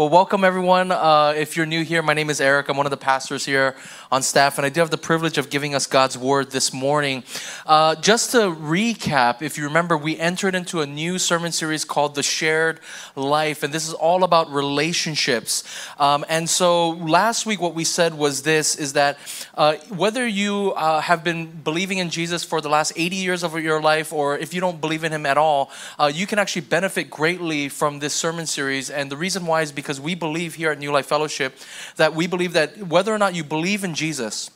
Well, welcome everyone. Uh, if you're new here, my name is Eric. I'm one of the pastors here on staff, and I do have the privilege of giving us God's word this morning. Uh, just to recap, if you remember, we entered into a new sermon series called The Shared Life, and this is all about relationships. Um, and so last week, what we said was this is that uh, whether you uh, have been believing in Jesus for the last 80 years of your life, or if you don't believe in Him at all, uh, you can actually benefit greatly from this sermon series. And the reason why is because because we believe here at New Life Fellowship that we believe that whether or not you believe in Jesus,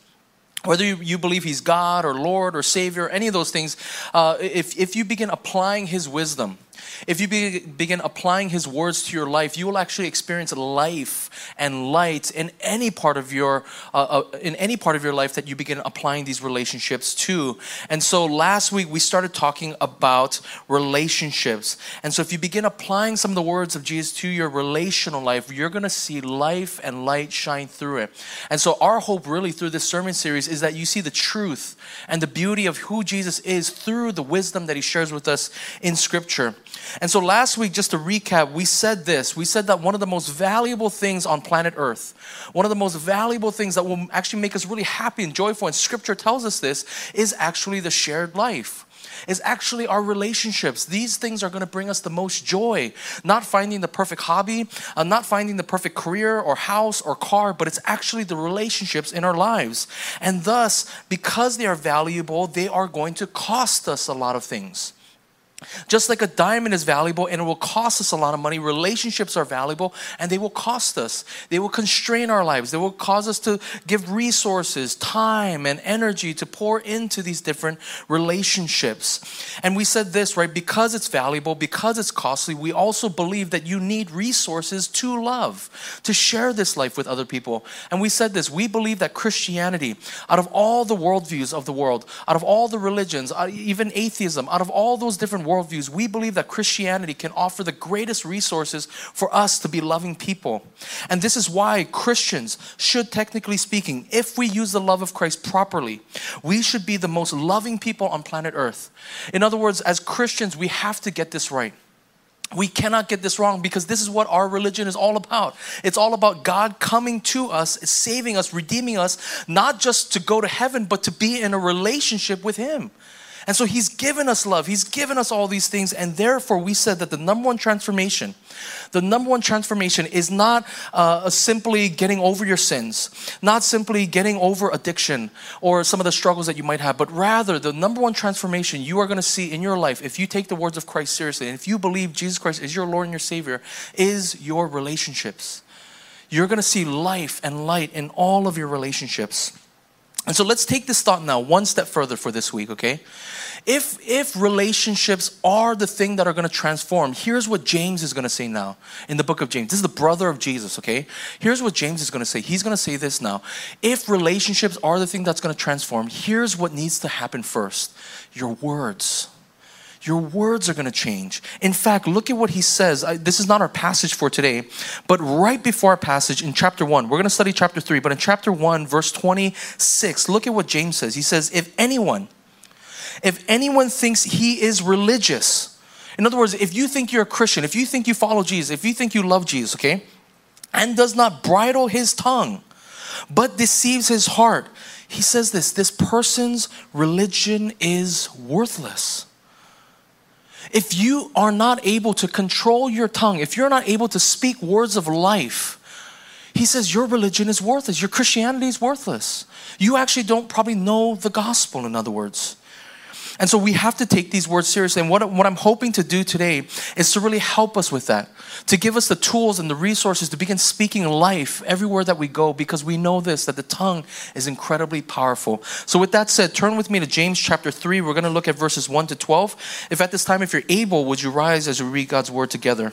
whether you, you believe he's God or Lord or Savior, any of those things, uh, if, if you begin applying his wisdom, if you be, begin applying His words to your life, you will actually experience life and light in any part of your uh, uh, in any part of your life that you begin applying these relationships to. And so last week we started talking about relationships. And so if you begin applying some of the words of Jesus to your relational life, you're going to see life and light shine through it. And so our hope really through this sermon series is that you see the truth and the beauty of who Jesus is through the wisdom that He shares with us in Scripture. And so last week, just to recap, we said this. We said that one of the most valuable things on planet Earth, one of the most valuable things that will actually make us really happy and joyful, and scripture tells us this, is actually the shared life is actually our relationships. These things are going to bring us the most joy. Not finding the perfect hobby, uh, not finding the perfect career or house or car, but it's actually the relationships in our lives. And thus, because they are valuable, they are going to cost us a lot of things. Just like a diamond is valuable and it will cost us a lot of money, relationships are valuable and they will cost us. They will constrain our lives. They will cause us to give resources, time, and energy to pour into these different relationships. And we said this, right? Because it's valuable, because it's costly, we also believe that you need resources to love, to share this life with other people. And we said this we believe that Christianity, out of all the worldviews of the world, out of all the religions, uh, even atheism, out of all those different worldviews, we believe that Christianity can offer the greatest resources for us to be loving people. And this is why Christians should, technically speaking, if we use the love of Christ properly, we should be the most loving people on planet Earth. In other words, as Christians, we have to get this right. We cannot get this wrong because this is what our religion is all about. It's all about God coming to us, saving us, redeeming us, not just to go to heaven, but to be in a relationship with Him. And so He's given us love, He's given us all these things, and therefore we said that the number one transformation, the number one transformation is not uh, simply getting over your sins, not simply getting over addiction or some of the struggles that you might have, but rather the number one transformation you are going to see in your life if you take the words of Christ seriously and if you believe Jesus Christ is your Lord and your Savior, is your relationships. You're going to see life and light in all of your relationships. And so let's take this thought now one step further for this week, okay? If if relationships are the thing that are going to transform, here's what James is going to say now in the book of James. This is the brother of Jesus, okay? Here's what James is going to say. He's going to say this now. If relationships are the thing that's going to transform, here's what needs to happen first. Your words your words are going to change. In fact, look at what he says. I, this is not our passage for today, but right before our passage in chapter 1, we're going to study chapter 3, but in chapter 1, verse 26, look at what James says. He says, If anyone, if anyone thinks he is religious, in other words, if you think you're a Christian, if you think you follow Jesus, if you think you love Jesus, okay, and does not bridle his tongue, but deceives his heart, he says this this person's religion is worthless if you are not able to control your tongue, if you're not able to speak words of life, he says your religion is worthless. Your Christianity is worthless. You actually don't probably know the gospel, in other words. And so we have to take these words seriously. And what, what I'm hoping to do today is to really help us with that, to give us the tools and the resources to begin speaking life everywhere that we go, because we know this, that the tongue is incredibly powerful. So, with that said, turn with me to James chapter 3. We're going to look at verses 1 to 12. If at this time, if you're able, would you rise as we read God's word together?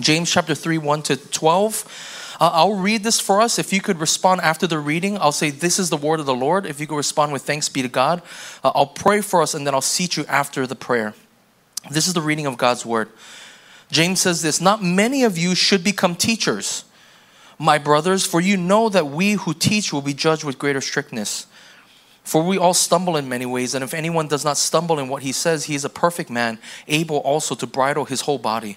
James chapter 3, 1 to 12. Uh, I'll read this for us. If you could respond after the reading, I'll say, This is the word of the Lord. If you could respond with thanks be to God, uh, I'll pray for us and then I'll seat you after the prayer. This is the reading of God's word. James says this Not many of you should become teachers, my brothers, for you know that we who teach will be judged with greater strictness. For we all stumble in many ways, and if anyone does not stumble in what he says, he is a perfect man, able also to bridle his whole body.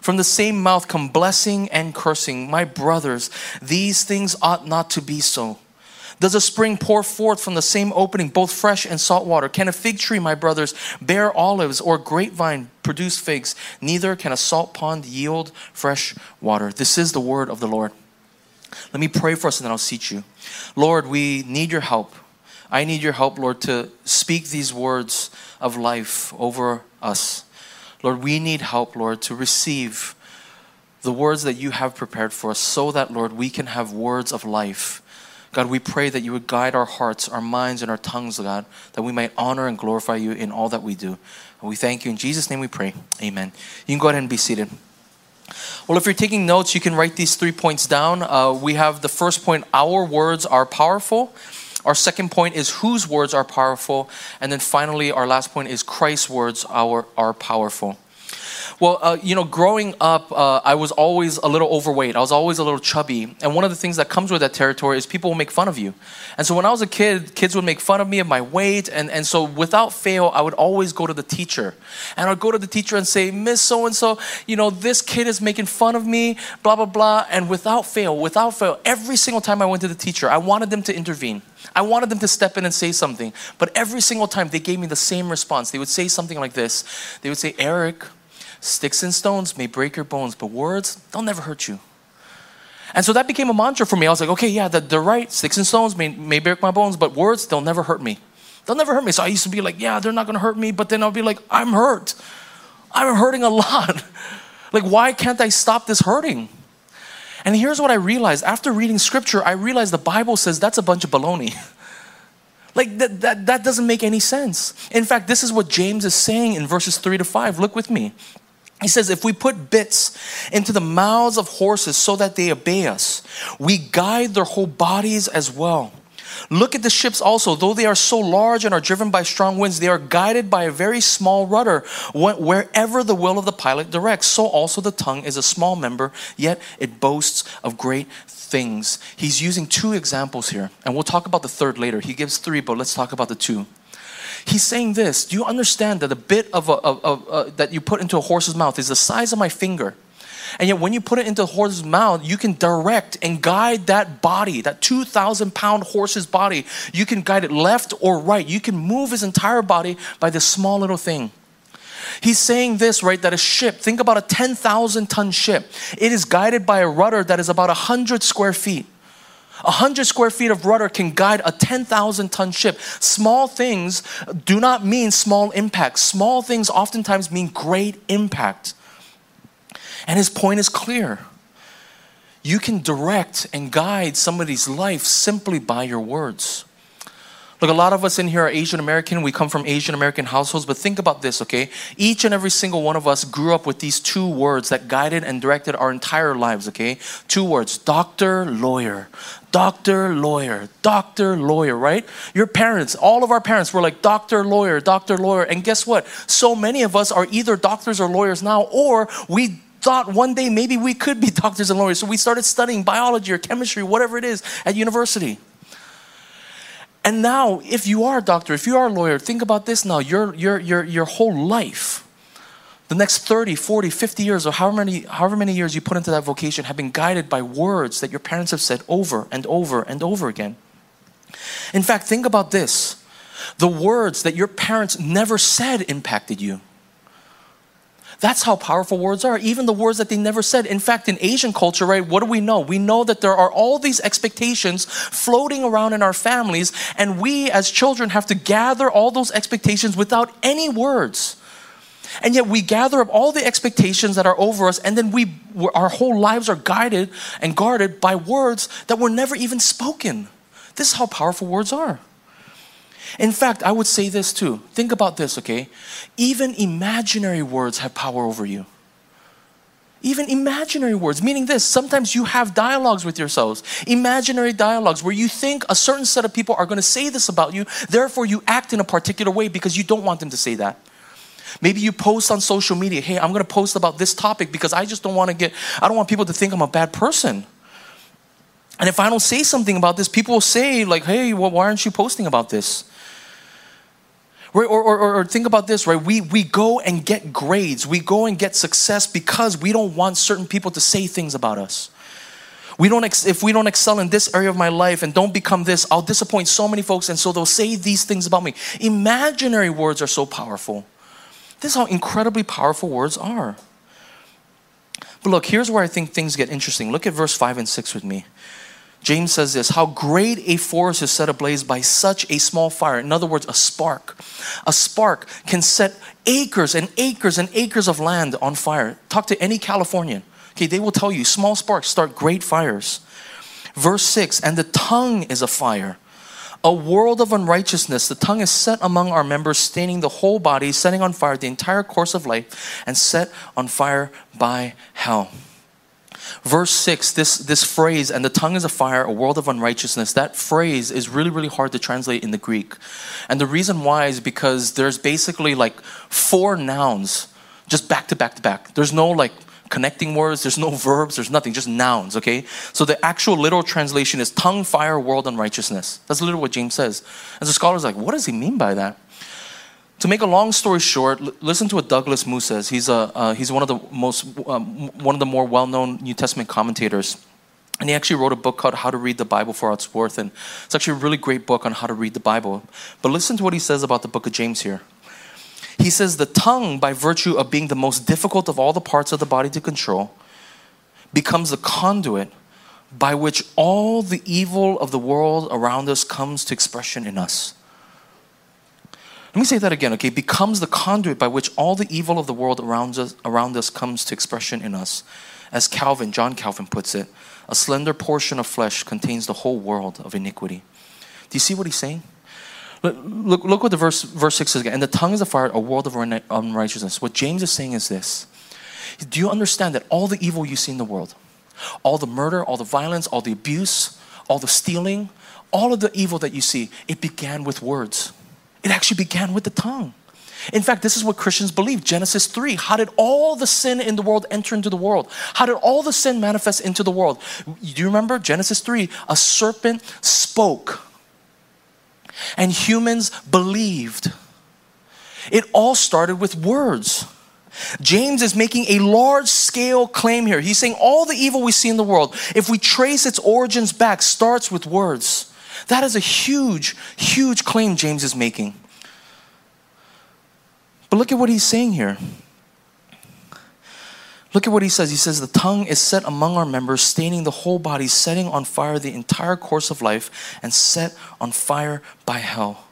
From the same mouth come blessing and cursing. My brothers, these things ought not to be so. Does a spring pour forth from the same opening both fresh and salt water? Can a fig tree, my brothers, bear olives or grapevine produce figs? Neither can a salt pond yield fresh water. This is the word of the Lord. Let me pray for us and then I'll seat you. Lord, we need your help. I need your help, Lord, to speak these words of life over us. Lord, we need help, Lord, to receive the words that you have prepared for us so that, Lord, we can have words of life God, we pray that you would guide our hearts, our minds, and our tongues, God, that we might honor and glorify you in all that we do. And we thank you. In Jesus' name we pray. Amen. You can go ahead and be seated. Well, if you're taking notes, you can write these three points down. Uh, we have the first point our words are powerful. Our second point is whose words are powerful. And then finally, our last point is Christ's words are, are powerful. Well, uh, you know, growing up, uh, I was always a little overweight. I was always a little chubby. And one of the things that comes with that territory is people will make fun of you. And so when I was a kid, kids would make fun of me of my weight. And, and so without fail, I would always go to the teacher. And I'd go to the teacher and say, Miss so and so, you know, this kid is making fun of me, blah, blah, blah. And without fail, without fail, every single time I went to the teacher, I wanted them to intervene. I wanted them to step in and say something. But every single time, they gave me the same response. They would say something like this They would say, Eric, Sticks and stones may break your bones, but words, they'll never hurt you. And so that became a mantra for me. I was like, okay, yeah, they're right. Sticks and stones may, may break my bones, but words, they'll never hurt me. They'll never hurt me. So I used to be like, yeah, they're not going to hurt me. But then I'll be like, I'm hurt. I'm hurting a lot. like, why can't I stop this hurting? And here's what I realized after reading scripture, I realized the Bible says that's a bunch of baloney. like, that, that, that doesn't make any sense. In fact, this is what James is saying in verses 3 to 5. Look with me. He says, if we put bits into the mouths of horses so that they obey us, we guide their whole bodies as well. Look at the ships also. Though they are so large and are driven by strong winds, they are guided by a very small rudder wherever the will of the pilot directs. So also the tongue is a small member, yet it boasts of great things. He's using two examples here, and we'll talk about the third later. He gives three, but let's talk about the two. He's saying this Do you understand that a bit of, a, uh, that you put into a horse's mouth is the size of my finger? And yet, when you put it into a horse's mouth, you can direct and guide that body, that 2,000 pound horse's body. You can guide it left or right. You can move his entire body by this small little thing. He's saying this, right? That a ship, think about a 10,000 ton ship, it is guided by a rudder that is about 100 square feet. A hundred square feet of rudder can guide a 10,000 ton ship. Small things do not mean small impact. Small things oftentimes mean great impact. And his point is clear. You can direct and guide somebody's life simply by your words. Look, a lot of us in here are Asian American. We come from Asian American households, but think about this, okay? Each and every single one of us grew up with these two words that guided and directed our entire lives, okay? Two words doctor, lawyer. Doctor, lawyer, doctor, lawyer, right? Your parents, all of our parents were like doctor, lawyer, doctor, lawyer. And guess what? So many of us are either doctors or lawyers now, or we thought one day maybe we could be doctors and lawyers. So we started studying biology or chemistry, whatever it is, at university. And now, if you are a doctor, if you are a lawyer, think about this now your, your, your, your whole life, the next 30, 40, 50 years, or however many, however many years you put into that vocation, have been guided by words that your parents have said over and over and over again. In fact, think about this the words that your parents never said impacted you. That's how powerful words are, even the words that they never said. In fact, in Asian culture, right, what do we know? We know that there are all these expectations floating around in our families, and we as children have to gather all those expectations without any words. And yet we gather up all the expectations that are over us, and then we, our whole lives are guided and guarded by words that were never even spoken. This is how powerful words are. In fact, I would say this too. Think about this, okay? Even imaginary words have power over you. Even imaginary words, meaning this, sometimes you have dialogues with yourselves, imaginary dialogues where you think a certain set of people are going to say this about you, therefore you act in a particular way because you don't want them to say that. Maybe you post on social media, hey, I'm going to post about this topic because I just don't want to get, I don't want people to think I'm a bad person. And if I don't say something about this, people will say, like, hey, well, why aren't you posting about this? Or, or, or, or, think about this, right? We, we go and get grades, we go and get success because we don't want certain people to say things about us. We don't ex- if we don't excel in this area of my life and don't become this, I'll disappoint so many folks, and so they'll say these things about me. Imaginary words are so powerful. This is how incredibly powerful words are. But look, here's where I think things get interesting. Look at verse 5 and 6 with me. James says this How great a forest is set ablaze by such a small fire. In other words, a spark. A spark can set acres and acres and acres of land on fire. Talk to any Californian. Okay, they will tell you small sparks start great fires. Verse 6 And the tongue is a fire. A world of unrighteousness. The tongue is set among our members, staining the whole body, setting on fire the entire course of life, and set on fire by hell. Verse 6, this, this phrase, and the tongue is a fire, a world of unrighteousness, that phrase is really, really hard to translate in the Greek. And the reason why is because there's basically like four nouns just back to back to back. There's no like connecting words, there's no verbs, there's nothing, just nouns, okay? So the actual literal translation is tongue, fire, world, unrighteousness. That's literally what James says. And the scholar's like, what does he mean by that? To make a long story short, listen to what Douglas Moo says. He's, a, uh, he's one of the most, um, one of the more well-known New Testament commentators. And he actually wrote a book called How to Read the Bible for Its Worth. And it's actually a really great book on how to read the Bible. But listen to what he says about the book of James here. He says, The tongue, by virtue of being the most difficult of all the parts of the body to control, becomes the conduit by which all the evil of the world around us comes to expression in us. Let me say that again, okay? Becomes the conduit by which all the evil of the world around us, around us comes to expression in us. As Calvin, John Calvin puts it, a slender portion of flesh contains the whole world of iniquity. Do you see what he's saying? Look, look, look what the verse, verse 6 says again. And the tongue is a fire, a world of unrighteousness. What James is saying is this Do you understand that all the evil you see in the world, all the murder, all the violence, all the abuse, all the stealing, all of the evil that you see, it began with words. It actually began with the tongue. In fact, this is what Christians believe. Genesis 3. How did all the sin in the world enter into the world? How did all the sin manifest into the world? Do you remember Genesis 3? A serpent spoke, and humans believed. It all started with words. James is making a large scale claim here. He's saying all the evil we see in the world, if we trace its origins back, starts with words. That is a huge, huge claim James is making. But look at what he's saying here. Look at what he says. He says, The tongue is set among our members, staining the whole body, setting on fire the entire course of life, and set on fire by hell.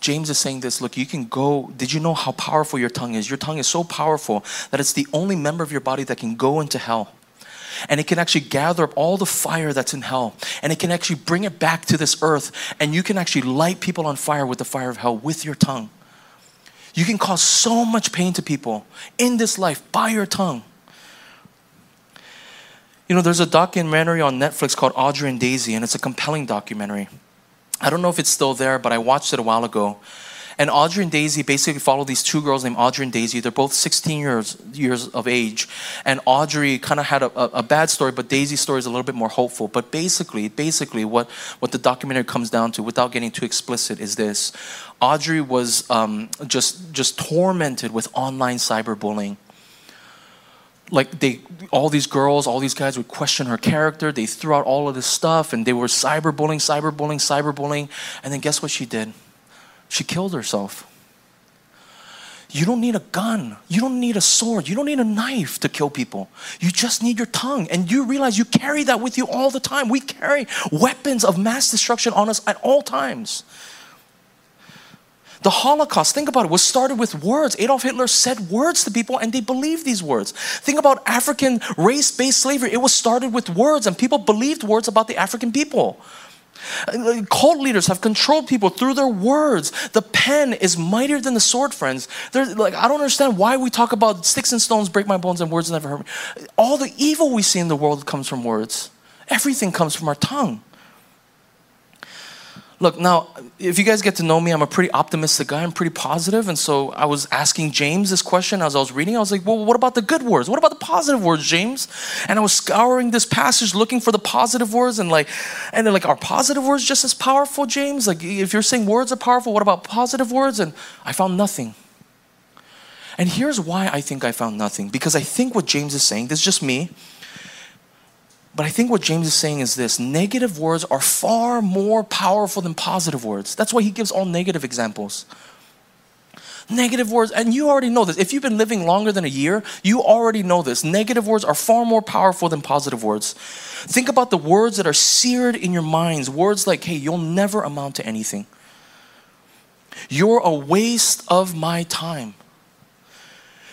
James is saying this look, you can go. Did you know how powerful your tongue is? Your tongue is so powerful that it's the only member of your body that can go into hell and it can actually gather up all the fire that's in hell and it can actually bring it back to this earth and you can actually light people on fire with the fire of hell with your tongue. You can cause so much pain to people in this life by your tongue. You know, there's a documentary on Netflix called Audrey and Daisy, and it's a compelling documentary. I don't know if it's still there, but I watched it a while ago. And Audrey and Daisy basically follow these two girls named Audrey and Daisy. They're both 16 years, years of age. And Audrey kind of had a, a, a, bad story, but Daisy's story is a little bit more hopeful. But basically, basically what, what the documentary comes down to, without getting too explicit, is this. Audrey was um, just, just tormented with online cyberbullying like they all these girls all these guys would question her character they threw out all of this stuff and they were cyberbullying cyberbullying cyberbullying and then guess what she did she killed herself. You don't need a gun. You don't need a sword. You don't need a knife to kill people. You just need your tongue. And you realize you carry that with you all the time. We carry weapons of mass destruction on us at all times. The Holocaust, think about it, was started with words. Adolf Hitler said words to people and they believed these words. Think about African race based slavery. It was started with words and people believed words about the African people. Cult leaders have controlled people through their words. The pen is mightier than the sword, friends. There's, like, I don't understand why we talk about sticks and stones break my bones and words never hurt me. All the evil we see in the world comes from words. Everything comes from our tongue. Look, now, if you guys get to know me, I'm a pretty optimistic guy. I'm pretty positive, And so I was asking James this question as I was reading. I was like, well, what about the good words? What about the positive words, James? And I was scouring this passage looking for the positive words and like, and then like, are positive words just as powerful, James? Like, if you're saying words are powerful, what about positive words? And I found nothing. And here's why I think I found nothing. Because I think what James is saying, this is just me, but I think what James is saying is this negative words are far more powerful than positive words. That's why he gives all negative examples. Negative words, and you already know this. If you've been living longer than a year, you already know this. Negative words are far more powerful than positive words. Think about the words that are seared in your minds. Words like, hey, you'll never amount to anything. You're a waste of my time.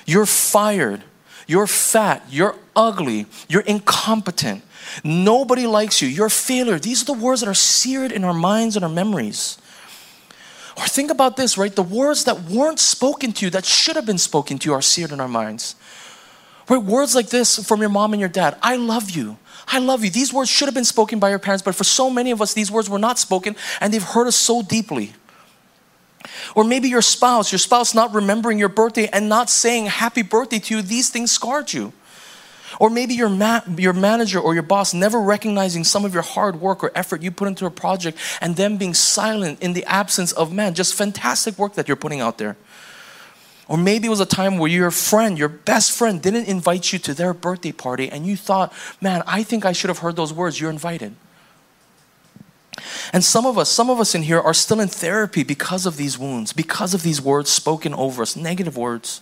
You're fired. You're fat. You're ugly. You're incompetent. Nobody likes you. You're a failure. These are the words that are seared in our minds and our memories. Or think about this, right? The words that weren't spoken to you, that should have been spoken to you, are seared in our minds. Right? Words like this from your mom and your dad I love you. I love you. These words should have been spoken by your parents, but for so many of us, these words were not spoken and they've hurt us so deeply. Or maybe your spouse, your spouse not remembering your birthday and not saying happy birthday to you, these things scarred you. Or maybe your, ma- your manager or your boss never recognizing some of your hard work or effort you put into a project and them being silent in the absence of man. Just fantastic work that you're putting out there. Or maybe it was a time where your friend, your best friend, didn't invite you to their birthday party and you thought, man, I think I should have heard those words. You're invited. And some of us, some of us in here are still in therapy because of these wounds, because of these words spoken over us, negative words.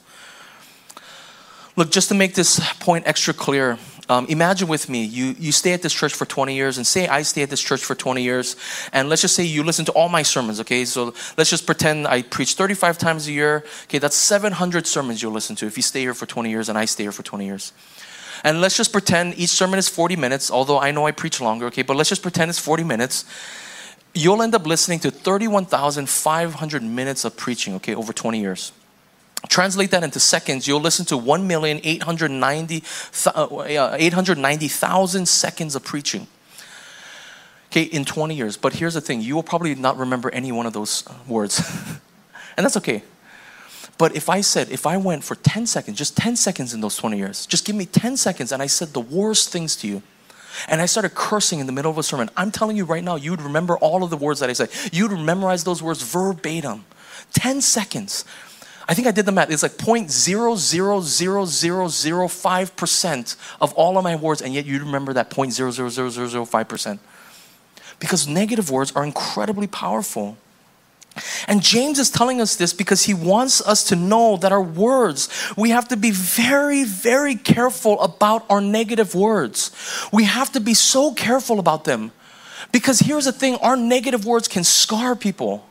Look, just to make this point extra clear, um, imagine with me, you, you stay at this church for 20 years, and say I stay at this church for 20 years, and let's just say you listen to all my sermons, okay? So let's just pretend I preach 35 times a year. Okay, that's 700 sermons you'll listen to if you stay here for 20 years and I stay here for 20 years. And let's just pretend each sermon is 40 minutes, although I know I preach longer, okay? But let's just pretend it's 40 minutes. You'll end up listening to 31,500 minutes of preaching, okay, over 20 years. Translate that into seconds, you'll listen to 1,890,000 uh, seconds of preaching. Okay, in 20 years. But here's the thing you will probably not remember any one of those uh, words. and that's okay. But if I said, if I went for 10 seconds, just 10 seconds in those 20 years, just give me 10 seconds and I said the worst things to you, and I started cursing in the middle of a sermon, I'm telling you right now, you would remember all of the words that I said. You would memorize those words verbatim. 10 seconds. I think I did the math. It's like 0.000005% of all of my words, and yet you remember that 0.000005%. Because negative words are incredibly powerful. And James is telling us this because he wants us to know that our words, we have to be very, very careful about our negative words. We have to be so careful about them. Because here's the thing our negative words can scar people.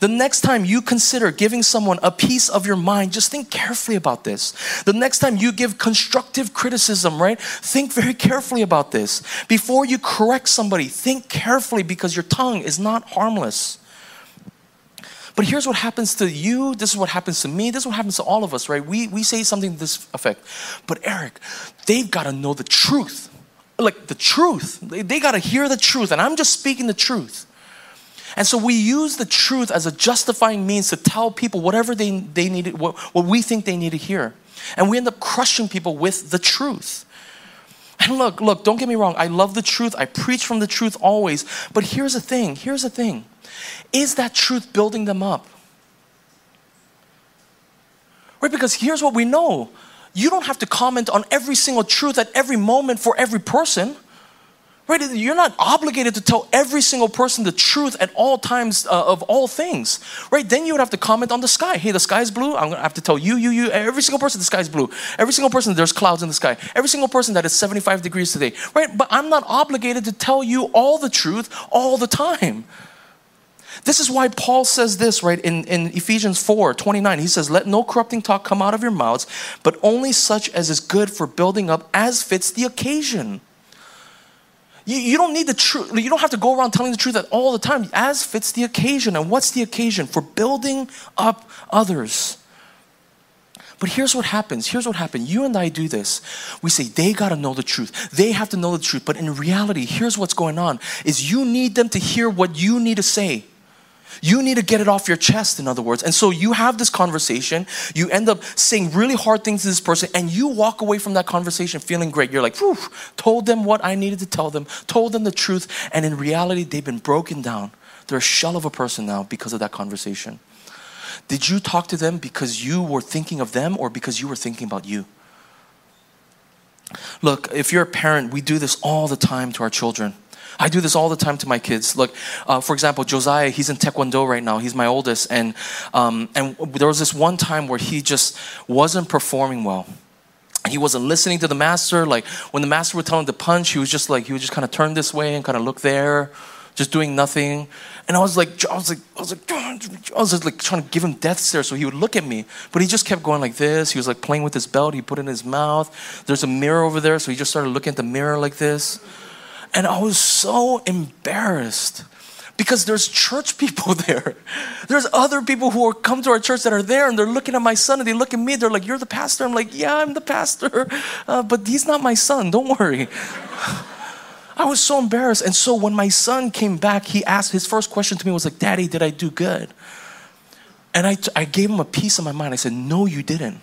The next time you consider giving someone a piece of your mind, just think carefully about this. The next time you give constructive criticism, right? Think very carefully about this. Before you correct somebody, think carefully because your tongue is not harmless. But here's what happens to you, this is what happens to me, this is what happens to all of us, right? We, we say something to this effect. But Eric, they've got to know the truth. Like the truth. They, they got to hear the truth. And I'm just speaking the truth. And so we use the truth as a justifying means to tell people whatever they, they need, what, what we think they need to hear. And we end up crushing people with the truth. And look, look, don't get me wrong. I love the truth. I preach from the truth always. But here's the thing here's the thing. Is that truth building them up? Right? Because here's what we know you don't have to comment on every single truth at every moment for every person. Right? You're not obligated to tell every single person the truth at all times uh, of all things. Right? Then you would have to comment on the sky. Hey, the sky is blue. I'm going to have to tell you, you, you, every single person the sky is blue. Every single person there's clouds in the sky. Every single person that is 75 degrees today. Right? But I'm not obligated to tell you all the truth all the time. This is why Paul says this, right, in, in Ephesians 4 29. He says, Let no corrupting talk come out of your mouths, but only such as is good for building up as fits the occasion. You, you don't need the truth, you don't have to go around telling the truth all the time, as fits the occasion. And what's the occasion? For building up others. But here's what happens. Here's what happens. You and I do this. We say they got to know the truth. They have to know the truth. But in reality, here's what's going on is you need them to hear what you need to say. You need to get it off your chest, in other words. And so you have this conversation, you end up saying really hard things to this person, and you walk away from that conversation feeling great. You're like, Whew, told them what I needed to tell them, told them the truth, and in reality, they've been broken down. They're a shell of a person now because of that conversation. Did you talk to them because you were thinking of them or because you were thinking about you? Look, if you're a parent, we do this all the time to our children. I do this all the time to my kids. Look, uh, for example, Josiah, he's in Taekwondo right now. He's my oldest, and um, and there was this one time where he just wasn't performing well. He wasn't listening to the master. Like when the master would tell him to punch, he was just like he would just kind of turn this way and kind of look there, just doing nothing. And I was like, I was like, I was like, I was just like trying to give him death stare so he would look at me. But he just kept going like this. He was like playing with his belt. He put it in his mouth. There's a mirror over there, so he just started looking at the mirror like this. And I was so embarrassed because there's church people there. There's other people who are come to our church that are there and they're looking at my son and they look at me. They're like, You're the pastor? I'm like, Yeah, I'm the pastor. Uh, but he's not my son. Don't worry. I was so embarrassed. And so when my son came back, he asked, his first question to me was like, Daddy, did I do good? And I, I gave him a piece of my mind. I said, No, you didn't.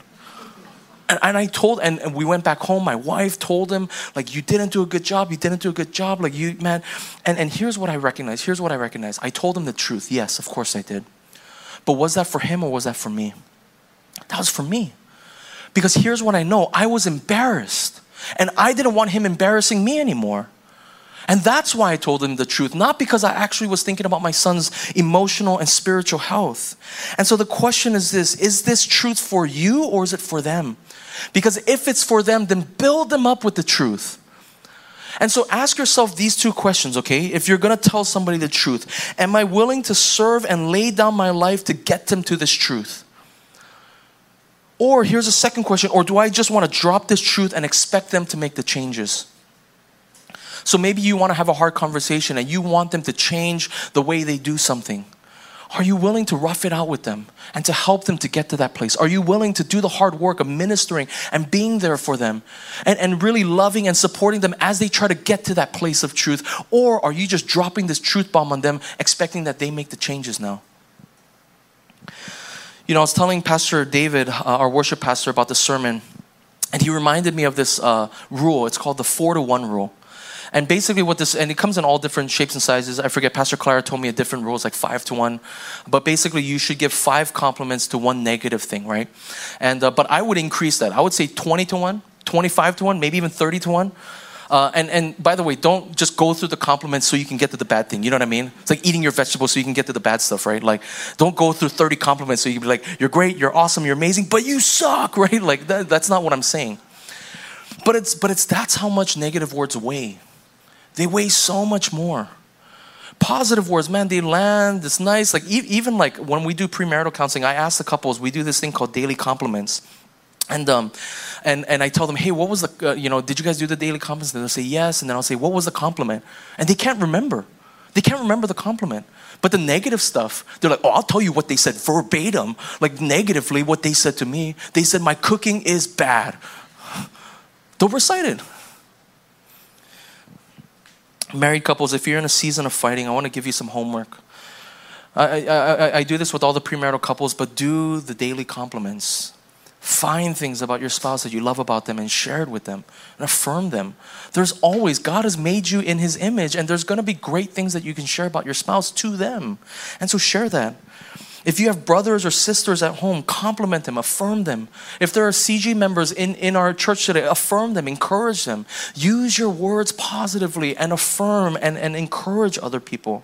And, and I told, and, and we went back home. My wife told him, like, you didn't do a good job. You didn't do a good job. Like, you, man. And, and here's what I recognize. Here's what I recognize. I told him the truth. Yes, of course I did. But was that for him or was that for me? That was for me. Because here's what I know I was embarrassed. And I didn't want him embarrassing me anymore. And that's why I told him the truth, not because I actually was thinking about my son's emotional and spiritual health. And so the question is this is this truth for you or is it for them? Because if it's for them, then build them up with the truth. And so ask yourself these two questions, okay? If you're gonna tell somebody the truth, am I willing to serve and lay down my life to get them to this truth? Or here's a second question, or do I just wanna drop this truth and expect them to make the changes? So maybe you wanna have a hard conversation and you want them to change the way they do something. Are you willing to rough it out with them and to help them to get to that place? Are you willing to do the hard work of ministering and being there for them and, and really loving and supporting them as they try to get to that place of truth? Or are you just dropping this truth bomb on them, expecting that they make the changes now? You know, I was telling Pastor David, uh, our worship pastor, about the sermon, and he reminded me of this uh, rule. It's called the four to one rule. And basically, what this, and it comes in all different shapes and sizes. I forget, Pastor Clara told me a different rule, it's like five to one. But basically, you should give five compliments to one negative thing, right? And, uh, but I would increase that. I would say 20 to one, 25 to one, maybe even 30 to one. Uh, and, and by the way, don't just go through the compliments so you can get to the bad thing. You know what I mean? It's like eating your vegetables so you can get to the bad stuff, right? Like, don't go through 30 compliments so you can be like, you're great, you're awesome, you're amazing, but you suck, right? Like, that, that's not what I'm saying. But it's, but it's, that's how much negative words weigh. They weigh so much more. Positive words, man, they land. It's nice. Like even like when we do premarital counseling, I ask the couples. We do this thing called daily compliments, and um, and and I tell them, hey, what was the uh, you know, did you guys do the daily compliments? And they'll say yes, and then I'll say, what was the compliment? And they can't remember. They can't remember the compliment. But the negative stuff, they're like, oh, I'll tell you what they said verbatim, like negatively what they said to me. They said, my cooking is bad. They'll recite it married couples, if you're in a season of fighting, I want to give you some homework. I, I, I, do this with all the premarital couples, but do the daily compliments. Find things about your spouse that you love about them and share it with them and affirm them. There's always, God has made you in His image, and there's going to be great things that you can share about your spouse to them. And so share that. If you have brothers or sisters at home, compliment them, affirm them. If there are CG members in, in our church today, affirm them, encourage them. Use your words positively and affirm and, and encourage other people.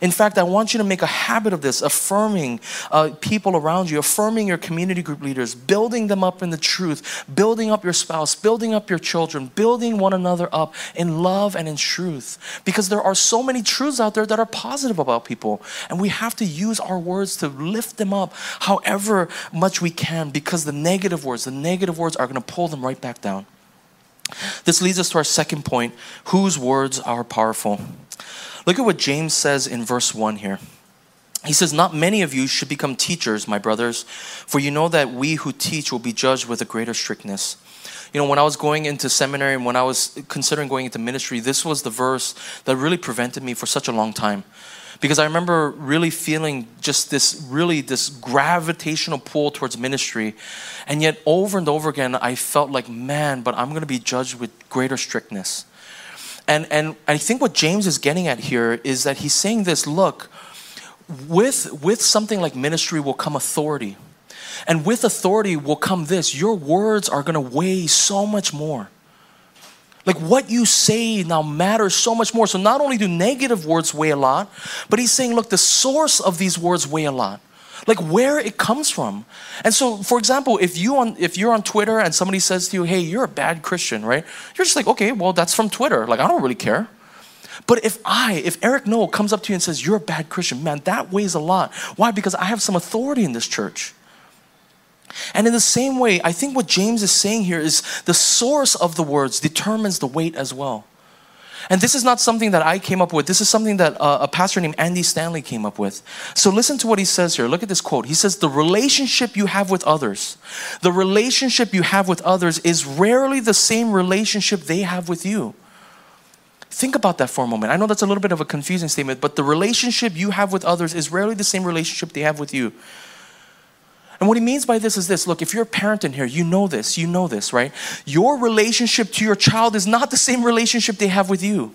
In fact, I want you to make a habit of this affirming uh, people around you, affirming your community group leaders, building them up in the truth, building up your spouse, building up your children, building one another up in love and in truth. Because there are so many truths out there that are positive about people. And we have to use our words to lift them up however much we can because the negative words, the negative words are going to pull them right back down. This leads us to our second point whose words are powerful. Look at what James says in verse 1 here. He says, Not many of you should become teachers, my brothers, for you know that we who teach will be judged with a greater strictness. You know, when I was going into seminary and when I was considering going into ministry, this was the verse that really prevented me for such a long time because I remember really feeling just this really this gravitational pull towards ministry. And yet over and over again I felt like, man, but I'm gonna be judged with greater strictness. And and I think what James is getting at here is that he's saying this, look, with with something like ministry will come authority. And with authority will come this your words are gonna weigh so much more. Like what you say now matters so much more. So not only do negative words weigh a lot, but he's saying, look, the source of these words weigh a lot. Like where it comes from. And so, for example, if you on if you're on Twitter and somebody says to you, hey, you're a bad Christian, right? You're just like, okay, well, that's from Twitter. Like, I don't really care. But if I, if Eric Noh comes up to you and says, You're a bad Christian, man, that weighs a lot. Why? Because I have some authority in this church. And in the same way, I think what James is saying here is the source of the words determines the weight as well. And this is not something that I came up with. This is something that uh, a pastor named Andy Stanley came up with. So listen to what he says here. Look at this quote. He says, The relationship you have with others, the relationship you have with others is rarely the same relationship they have with you. Think about that for a moment. I know that's a little bit of a confusing statement, but the relationship you have with others is rarely the same relationship they have with you. And what he means by this is this look, if you're a parent in here, you know this, you know this, right? Your relationship to your child is not the same relationship they have with you.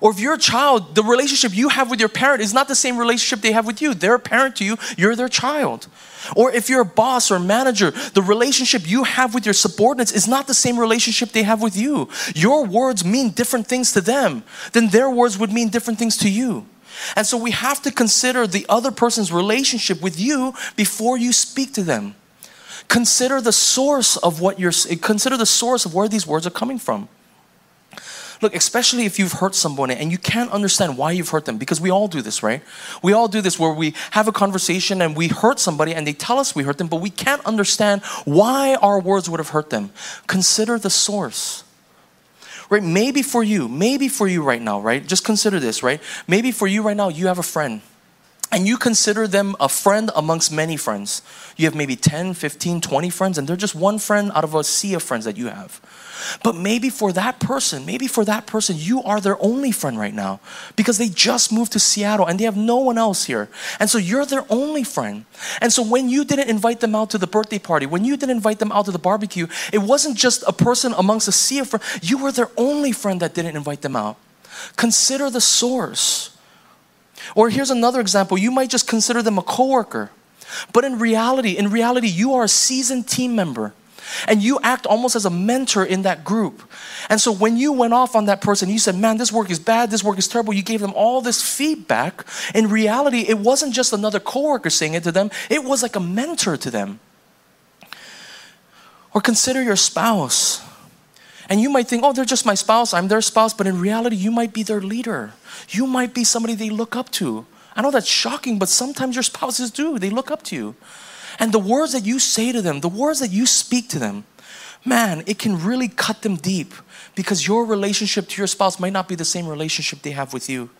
Or if you're a child, the relationship you have with your parent is not the same relationship they have with you. They're a parent to you, you're their child. Or if you're a boss or a manager, the relationship you have with your subordinates is not the same relationship they have with you. Your words mean different things to them than their words would mean different things to you. And so we have to consider the other person's relationship with you before you speak to them. Consider the source of what you're consider the source of where these words are coming from. Look, especially if you've hurt someone and you can't understand why you've hurt them, because we all do this, right? We all do this where we have a conversation and we hurt somebody and they tell us we hurt them, but we can't understand why our words would have hurt them. Consider the source right? Maybe for you, maybe for you right now, right? Just consider this, right? Maybe for you right now, you have a friend and you consider them a friend amongst many friends. You have maybe 10, 15, 20 friends, and they're just one friend out of a sea of friends that you have. But maybe for that person, maybe for that person, you are their only friend right now because they just moved to Seattle and they have no one else here. And so you're their only friend. And so when you didn't invite them out to the birthday party, when you didn't invite them out to the barbecue, it wasn't just a person amongst a sea of friends. You were their only friend that didn't invite them out. Consider the source. Or here's another example you might just consider them a coworker. But in reality, in reality, you are a seasoned team member. And you act almost as a mentor in that group. And so when you went off on that person, you said, Man, this work is bad, this work is terrible. You gave them all this feedback. In reality, it wasn't just another coworker saying it to them, it was like a mentor to them. Or consider your spouse. And you might think, oh, they're just my spouse, I'm their spouse, but in reality, you might be their leader. You might be somebody they look up to. I know that's shocking, but sometimes your spouses do. They look up to you. And the words that you say to them, the words that you speak to them, man, it can really cut them deep because your relationship to your spouse might not be the same relationship they have with you.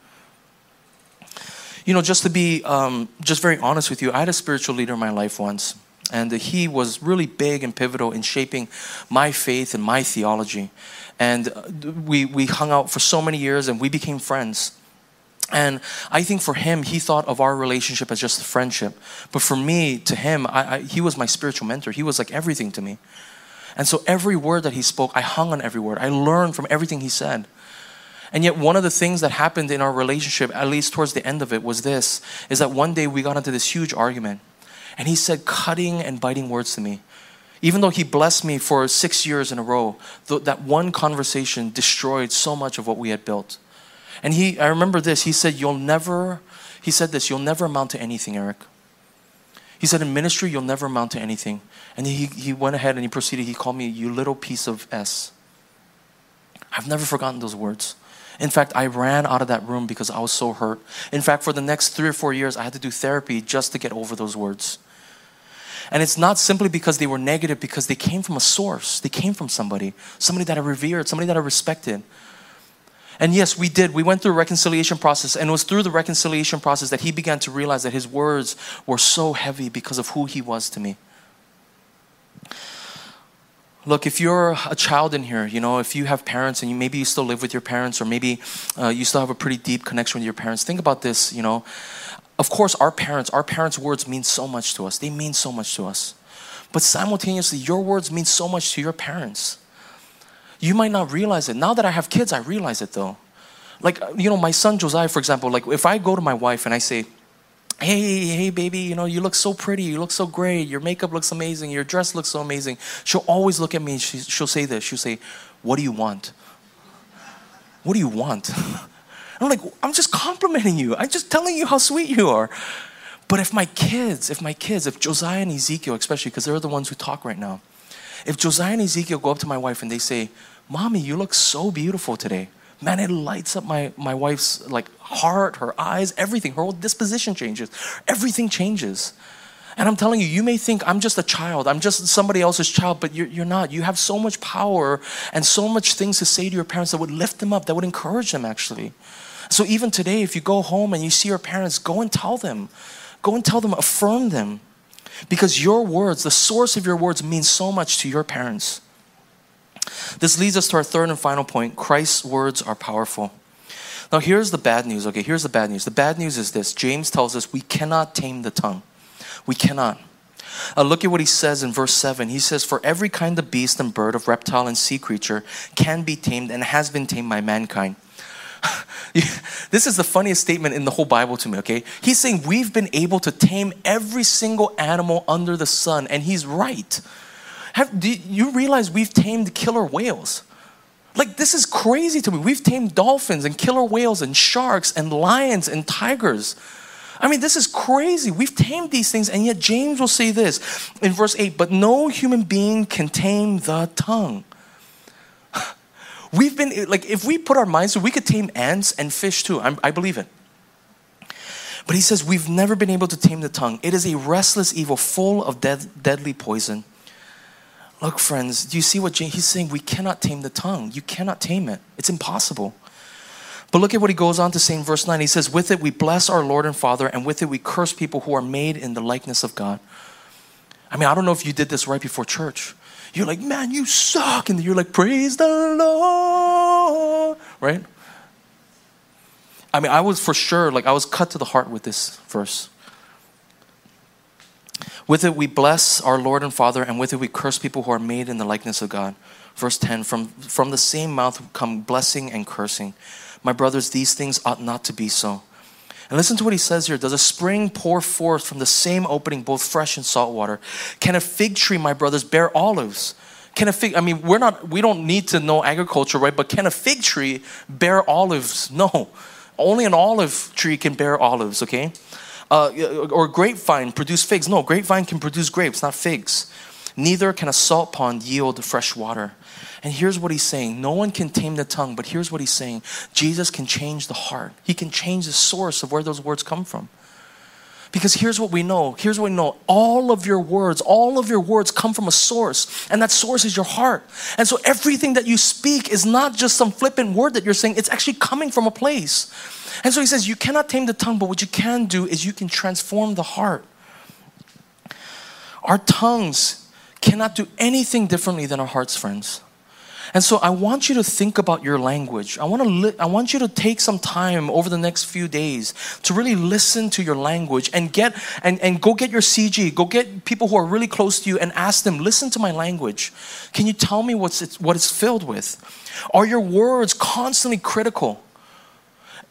You know, just to be um, just very honest with you, I had a spiritual leader in my life once, and he was really big and pivotal in shaping my faith and my theology. And uh, we, we hung out for so many years and we became friends. And I think for him, he thought of our relationship as just a friendship. But for me, to him, I, I, he was my spiritual mentor. He was like everything to me. And so every word that he spoke, I hung on every word. I learned from everything he said. And yet, one of the things that happened in our relationship, at least towards the end of it, was this is that one day we got into this huge argument. And he said cutting and biting words to me. Even though he blessed me for six years in a row, th- that one conversation destroyed so much of what we had built. And he, I remember this, he said, You'll never, he said this, you'll never amount to anything, Eric. He said, In ministry, you'll never amount to anything. And he, he went ahead and he proceeded, he called me, You little piece of S. I've never forgotten those words. In fact, I ran out of that room because I was so hurt. In fact, for the next three or four years, I had to do therapy just to get over those words. And it's not simply because they were negative, because they came from a source. They came from somebody, somebody that I revered, somebody that I respected. And yes, we did. We went through a reconciliation process, and it was through the reconciliation process that he began to realize that his words were so heavy because of who he was to me. Look, if you're a child in here, you know, if you have parents and you maybe you still live with your parents, or maybe uh, you still have a pretty deep connection with your parents, think about this. You know, of course, our parents, our parents' words mean so much to us. They mean so much to us. But simultaneously, your words mean so much to your parents. You might not realize it. Now that I have kids, I realize it though. Like, uh, you know, my son Josiah, for example, like if I go to my wife and I say, hey, hey, baby, you know, you look so pretty, you look so great, your makeup looks amazing, your dress looks so amazing, she'll always look at me and she, she'll say this. She'll say, what do you want? What do you want? I'm like, I'm just complimenting you. I'm just telling you how sweet you are. But if my kids, if my kids, if Josiah and Ezekiel, especially because they're the ones who talk right now, if Josiah and Ezekiel go up to my wife and they say, Mommy, you look so beautiful today. Man, it lights up my, my wife's like heart, her eyes, everything. Her whole disposition changes. Everything changes. And I'm telling you, you may think I'm just a child, I'm just somebody else's child, but you're, you're not. You have so much power and so much things to say to your parents that would lift them up, that would encourage them actually. So even today, if you go home and you see your parents, go and tell them. Go and tell them, affirm them. Because your words, the source of your words, means so much to your parents. This leads us to our third and final point Christ's words are powerful. Now, here's the bad news, okay? Here's the bad news. The bad news is this James tells us we cannot tame the tongue. We cannot. Uh, look at what he says in verse 7. He says, For every kind of beast and bird, of reptile and sea creature can be tamed and has been tamed by mankind. this is the funniest statement in the whole Bible to me, okay? He's saying we've been able to tame every single animal under the sun, and he's right. Have, do you realize we've tamed killer whales? Like, this is crazy to me. We've tamed dolphins and killer whales and sharks and lions and tigers. I mean, this is crazy. We've tamed these things, and yet James will say this in verse 8 But no human being can tame the tongue. We've been, like, if we put our minds to we could tame ants and fish too. I'm, I believe it. But he says, We've never been able to tame the tongue. It is a restless evil full of dead, deadly poison. Look, friends, do you see what James, he's saying? We cannot tame the tongue. You cannot tame it, it's impossible. But look at what he goes on to say in verse 9. He says, With it we bless our Lord and Father, and with it we curse people who are made in the likeness of God. I mean, I don't know if you did this right before church. You're like, man, you suck. And you're like, praise the Lord. Right? I mean, I was for sure, like, I was cut to the heart with this verse. With it we bless our Lord and Father, and with it we curse people who are made in the likeness of God. Verse 10 From, from the same mouth come blessing and cursing. My brothers, these things ought not to be so. And listen to what he says here. Does a spring pour forth from the same opening both fresh and salt water? Can a fig tree, my brothers, bear olives? Can a fig, I mean, we're not, we don't need to know agriculture, right? But can a fig tree bear olives? No. Only an olive tree can bear olives, okay? Uh, or grapevine produce figs? No, grapevine can produce grapes, not figs. Neither can a salt pond yield fresh water. And here's what he's saying no one can tame the tongue, but here's what he's saying Jesus can change the heart, he can change the source of where those words come from. Because here's what we know. Here's what we know. All of your words, all of your words come from a source, and that source is your heart. And so everything that you speak is not just some flippant word that you're saying, it's actually coming from a place. And so he says, You cannot tame the tongue, but what you can do is you can transform the heart. Our tongues cannot do anything differently than our hearts, friends. And so I want you to think about your language. I want to li- I want you to take some time over the next few days to really listen to your language and get and, and go get your CG. Go get people who are really close to you and ask them, listen to my language. Can you tell me what's it's, what it's filled with? Are your words constantly critical?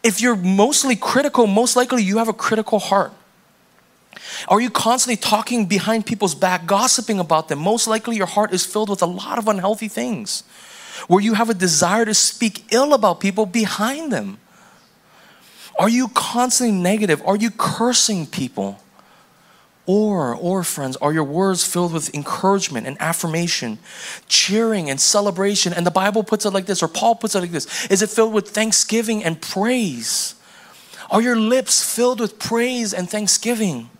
If you're mostly critical, most likely you have a critical heart. Are you constantly talking behind people's back, gossiping about them? Most likely your heart is filled with a lot of unhealthy things. Where you have a desire to speak ill about people behind them. Are you constantly negative? Are you cursing people? Or, or friends, are your words filled with encouragement and affirmation, cheering and celebration? And the Bible puts it like this, or Paul puts it like this Is it filled with thanksgiving and praise? Are your lips filled with praise and thanksgiving?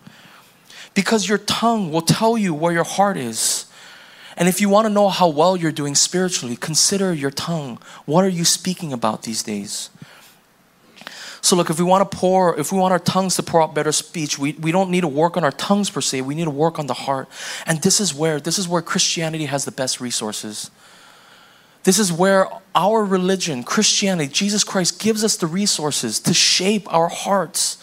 Because your tongue will tell you where your heart is. And if you want to know how well you're doing spiritually, consider your tongue. What are you speaking about these days? So, look, if we want to pour, if we want our tongues to pour out better speech, we, we don't need to work on our tongues per se. We need to work on the heart. And this is where, this is where Christianity has the best resources. This is where our religion, Christianity, Jesus Christ gives us the resources to shape our hearts.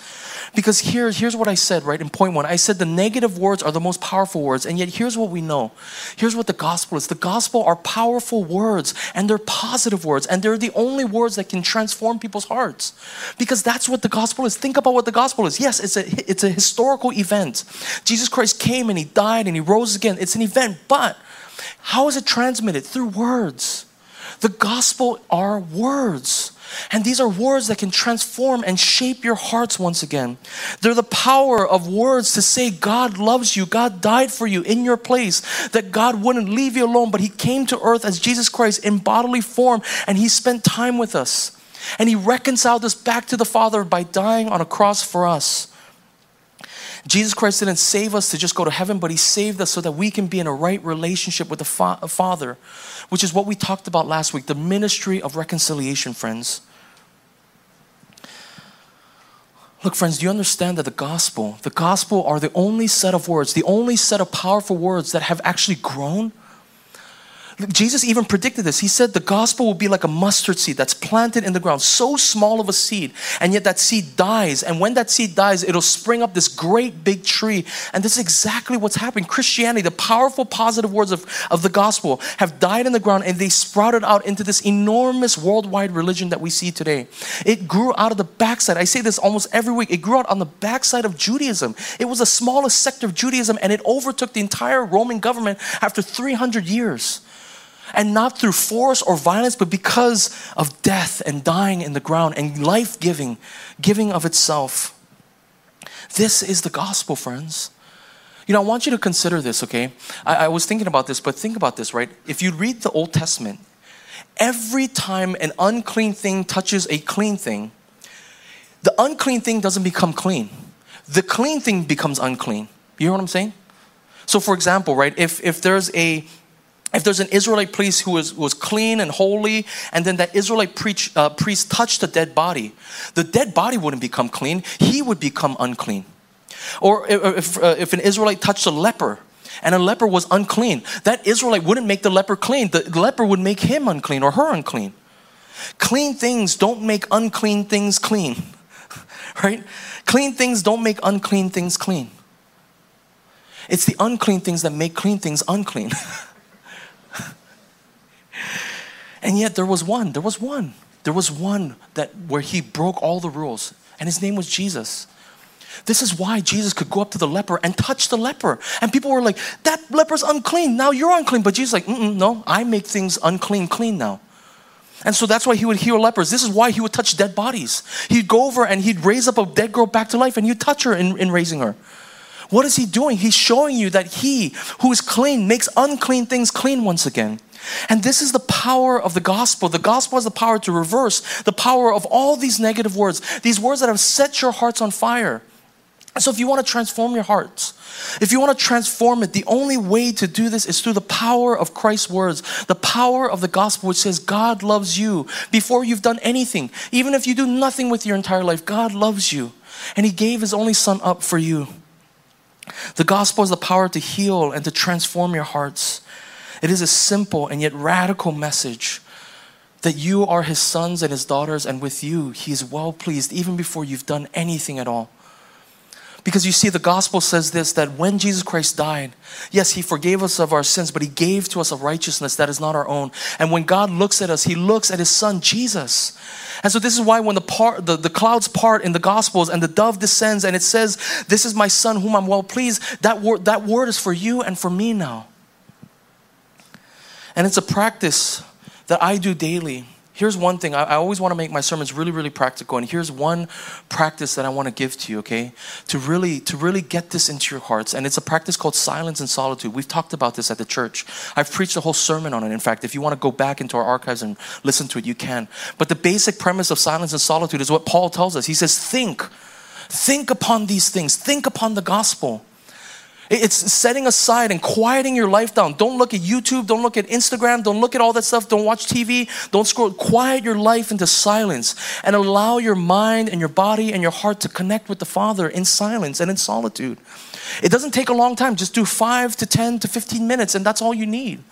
Because here, here's what I said, right, in point one. I said the negative words are the most powerful words, and yet here's what we know. Here's what the gospel is the gospel are powerful words, and they're positive words, and they're the only words that can transform people's hearts. Because that's what the gospel is. Think about what the gospel is. Yes, it's a, it's a historical event. Jesus Christ came and he died and he rose again. It's an event, but how is it transmitted? Through words. The gospel are words. And these are words that can transform and shape your hearts once again. They're the power of words to say, God loves you, God died for you in your place, that God wouldn't leave you alone, but He came to earth as Jesus Christ in bodily form and He spent time with us. And He reconciled us back to the Father by dying on a cross for us. Jesus Christ didn't save us to just go to heaven, but He saved us so that we can be in a right relationship with the fa- Father, which is what we talked about last week the ministry of reconciliation, friends. Look, friends, do you understand that the gospel, the gospel are the only set of words, the only set of powerful words that have actually grown Jesus even predicted this. He said the gospel will be like a mustard seed that's planted in the ground, so small of a seed, and yet that seed dies. And when that seed dies, it'll spring up this great big tree. And this is exactly what's happened. Christianity, the powerful positive words of, of the gospel, have died in the ground and they sprouted out into this enormous worldwide religion that we see today. It grew out of the backside. I say this almost every week. It grew out on the backside of Judaism. It was the smallest sector of Judaism and it overtook the entire Roman government after 300 years and not through force or violence, but because of death and dying in the ground and life giving, giving of itself. This is the gospel, friends. You know, I want you to consider this, okay? I, I was thinking about this, but think about this, right? If you read the Old Testament, every time an unclean thing touches a clean thing, the unclean thing doesn't become clean. The clean thing becomes unclean. You know what I'm saying? So, for example, right, if, if there's a if there's an Israelite priest who was, was clean and holy, and then that Israelite preach, uh, priest touched a dead body, the dead body wouldn't become clean, he would become unclean. Or if, uh, if an Israelite touched a leper, and a leper was unclean, that Israelite wouldn't make the leper clean, the leper would make him unclean or her unclean. Clean things don't make unclean things clean, right? Clean things don't make unclean things clean. It's the unclean things that make clean things unclean. And yet there was one, there was one. There was one that where he broke all the rules, and his name was Jesus. This is why Jesus could go up to the leper and touch the leper. And people were like, that leper's unclean. Now you're unclean. But Jesus like, no, I make things unclean clean now. And so that's why he would heal lepers. This is why he would touch dead bodies. He'd go over and he'd raise up a dead girl back to life and he'd touch her in, in raising her. What is he doing? He's showing you that he who is clean makes unclean things clean once again. And this is the power of the gospel. The gospel has the power to reverse the power of all these negative words, these words that have set your hearts on fire. So, if you want to transform your hearts, if you want to transform it, the only way to do this is through the power of Christ's words, the power of the gospel, which says God loves you before you've done anything. Even if you do nothing with your entire life, God loves you. And He gave His only Son up for you. The gospel has the power to heal and to transform your hearts. It is a simple and yet radical message that you are his sons and his daughters, and with you, he is well pleased even before you've done anything at all. Because you see, the gospel says this that when Jesus Christ died, yes, he forgave us of our sins, but he gave to us a righteousness that is not our own. And when God looks at us, he looks at his son, Jesus. And so this is why when the, part, the, the clouds part in the gospels and the dove descends and it says, This is my son whom I'm well pleased, that word, that word is for you and for me now. And it's a practice that I do daily. Here's one thing. I, I, always want to make my sermons really really practical. And here's one practice that i want to give to you okay? To really to really get this into your hearts. And it's a practice called silence and solitude. We've talked about this at the church. I've preached a whole sermon on it. In fact if you want to go back into our archives and listen to it you can. But the basic premise of silence and solitude is what paul tells us. He says think. Think upon these things. Think upon the gospel it's setting aside and quieting your life down. Don't look at YouTube, don't look at Instagram, don't look at all that stuff, don't watch TV, don't scroll. Quiet your life into silence and allow your mind and your body and your heart to connect with the Father in silence and in solitude. It doesn't take a long time, just do five to 10 to 15 minutes, and that's all you need.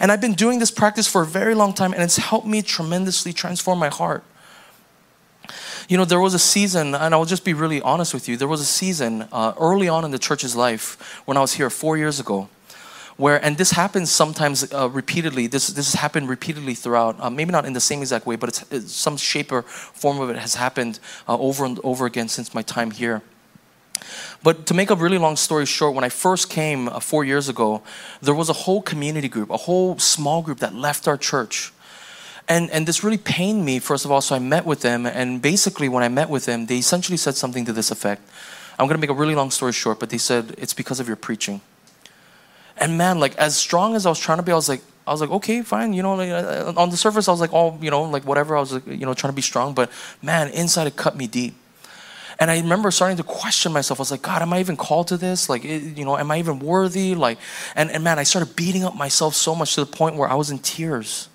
And I've been doing this practice for a very long time, and it's helped me tremendously transform my heart. You know, there was a season, and I'll just be really honest with you. There was a season uh, early on in the church's life when I was here four years ago, where, and this happens sometimes uh, repeatedly. This this has happened repeatedly throughout. Uh, maybe not in the same exact way, but it's, it's some shape or form of it has happened uh, over and over again since my time here. But to make a really long story short, when I first came uh, four years ago, there was a whole community group, a whole small group that left our church and, and this really pained me, first of all. So I met with them. And basically, when I met with them, they essentially said something to this effect. I'm going to make a really long story short, but they said, It's because of your preaching. And man, like, as strong as I was trying to be, I was like, I was like, okay, fine. You know, like, uh, on the surface, I was like, oh, you know, like whatever. I was, like, you know, trying to be strong. But man, inside it cut me deep. And I remember starting to question myself. I was like, God, am I even called to this? Like, you know, am I even worthy? Like, and, and man, I started beating up myself so much to the point where I was in tears.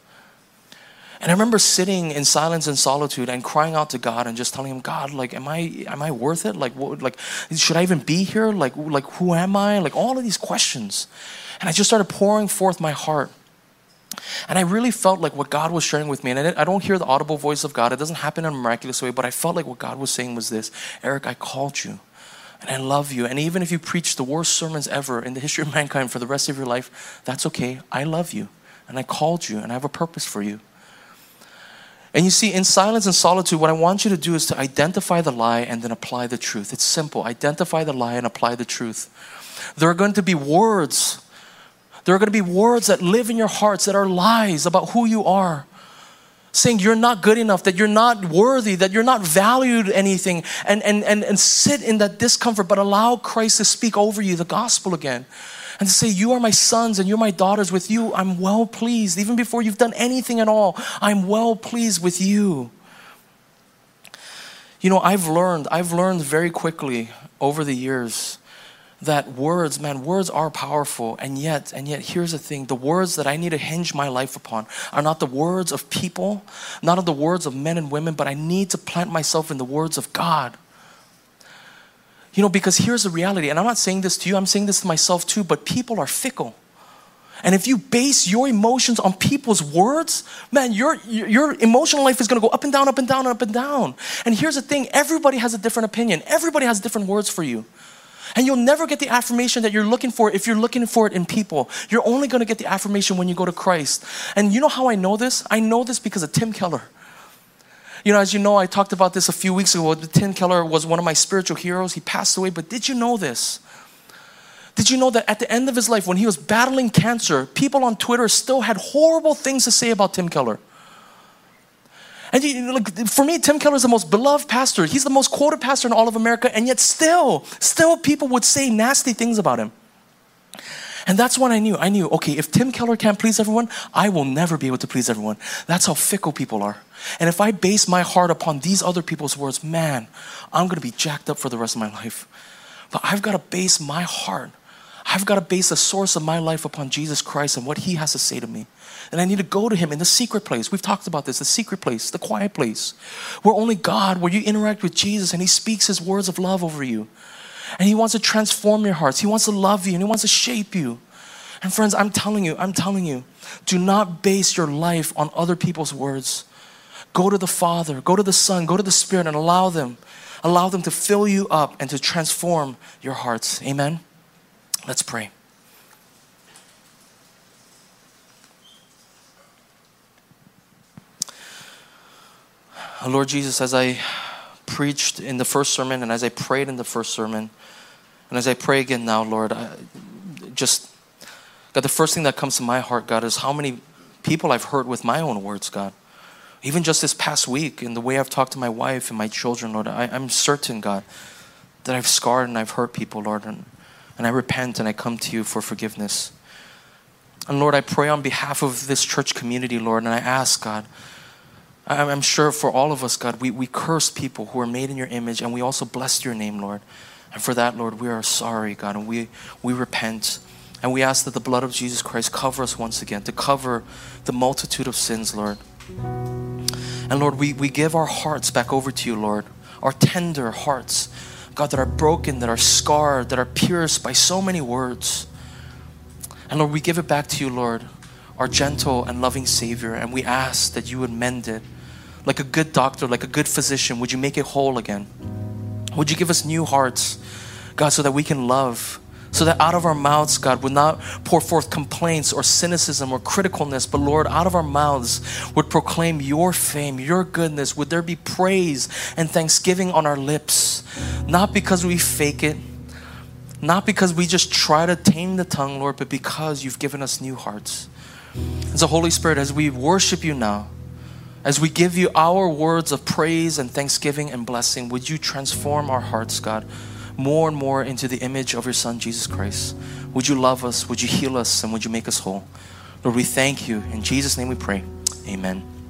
And I remember sitting in silence and solitude and crying out to God and just telling him, God, like, am I am I worth it? Like, what, like, should I even be here? Like, like, who am I? Like, all of these questions. And I just started pouring forth my heart. And I really felt like what God was sharing with me, and I don't hear the audible voice of God, it doesn't happen in a miraculous way, but I felt like what God was saying was this Eric, I called you, and I love you. And even if you preach the worst sermons ever in the history of mankind for the rest of your life, that's okay. I love you, and I called you, and I have a purpose for you. And you see, in silence and solitude, what I want you to do is to identify the lie and then apply the truth. It's simple identify the lie and apply the truth. There are going to be words. There are going to be words that live in your hearts that are lies about who you are. Saying you're not good enough, that you're not worthy, that you're not valued anything, and, and, and, and sit in that discomfort, but allow Christ to speak over you the gospel again and to say, You are my sons and you're my daughters. With you, I'm well pleased. Even before you've done anything at all, I'm well pleased with you. You know, I've learned, I've learned very quickly over the years that words, man, words are powerful. And yet, and yet, here's the thing the words that I need to hinge my life upon are not the words of people, not of the words of men and women, but I need to plant myself in the words of God. You know, because here's the reality, and I'm not saying this to you, I'm saying this to myself too, but people are fickle. And if you base your emotions on people's words, man, your, your emotional life is gonna go up and down, up and down, up and down. And here's the thing everybody has a different opinion, everybody has different words for you. And you'll never get the affirmation that you're looking for if you're looking for it in people. You're only gonna get the affirmation when you go to Christ. And you know how I know this? I know this because of Tim Keller. You know, as you know, I talked about this a few weeks ago. Tim Keller was one of my spiritual heroes. He passed away, but did you know this? Did you know that at the end of his life, when he was battling cancer, people on Twitter still had horrible things to say about Tim Keller? And you like, for me, Tim Keller is the most beloved pastor. He's the most quoted pastor in all of America, and yet still, still people would say nasty things about him. And that's when I knew. I knew, okay, if Tim Keller can't please everyone, I will never be able to please everyone. That's how fickle people are. And if I base my heart upon these other people's words, man, I'm going to be jacked up for the rest of my life. But I've got to base my heart, I've got to base the source of my life upon Jesus Christ and what He has to say to me. And I need to go to Him in the secret place. We've talked about this the secret place, the quiet place, where only God, where you interact with Jesus and He speaks His words of love over you. And He wants to transform your hearts. He wants to love you and He wants to shape you. And friends, I'm telling you, I'm telling you, do not base your life on other people's words. Go to the Father, go to the Son, go to the Spirit, and allow them. Allow them to fill you up and to transform your hearts. Amen. Let's pray. Lord Jesus, as I preached in the first sermon and as I prayed in the first sermon, and as I pray again now, Lord, I just, God, the first thing that comes to my heart, God, is how many people I've hurt with my own words, God. Even just this past week, in the way I've talked to my wife and my children, Lord, I, am certain, God, that I've scarred and I've hurt people, Lord, and, and I repent and I come to you for forgiveness. And Lord, I pray on behalf of this church community, Lord, and I ask, God, I'm sure for all of us, God, we, we curse people who are made in your image and we also bless your name, Lord. And for that, Lord, we are sorry, God, and we, we repent. And we ask that the blood of Jesus Christ cover us once again, to cover the multitude of sins, Lord. And Lord, we, we give our hearts back over to you, Lord, our tender hearts, God, that are broken, that are scarred, that are pierced by so many words. And Lord, we give it back to you, Lord, our gentle and loving Savior, and we ask that you would mend it. Like a good doctor, like a good physician, would you make it whole again? Would you give us new hearts, God, so that we can love? So that out of our mouths, God, would not pour forth complaints or cynicism or criticalness, but Lord, out of our mouths would proclaim your fame, your goodness. Would there be praise and thanksgiving on our lips? Not because we fake it, not because we just try to tame the tongue, Lord, but because you've given us new hearts. And so, Holy Spirit, as we worship you now, as we give you our words of praise and thanksgiving and blessing, would you transform our hearts, God, more and more into the image of your Son, Jesus Christ? Would you love us? Would you heal us? And would you make us whole? Lord, we thank you. In Jesus' name we pray. Amen.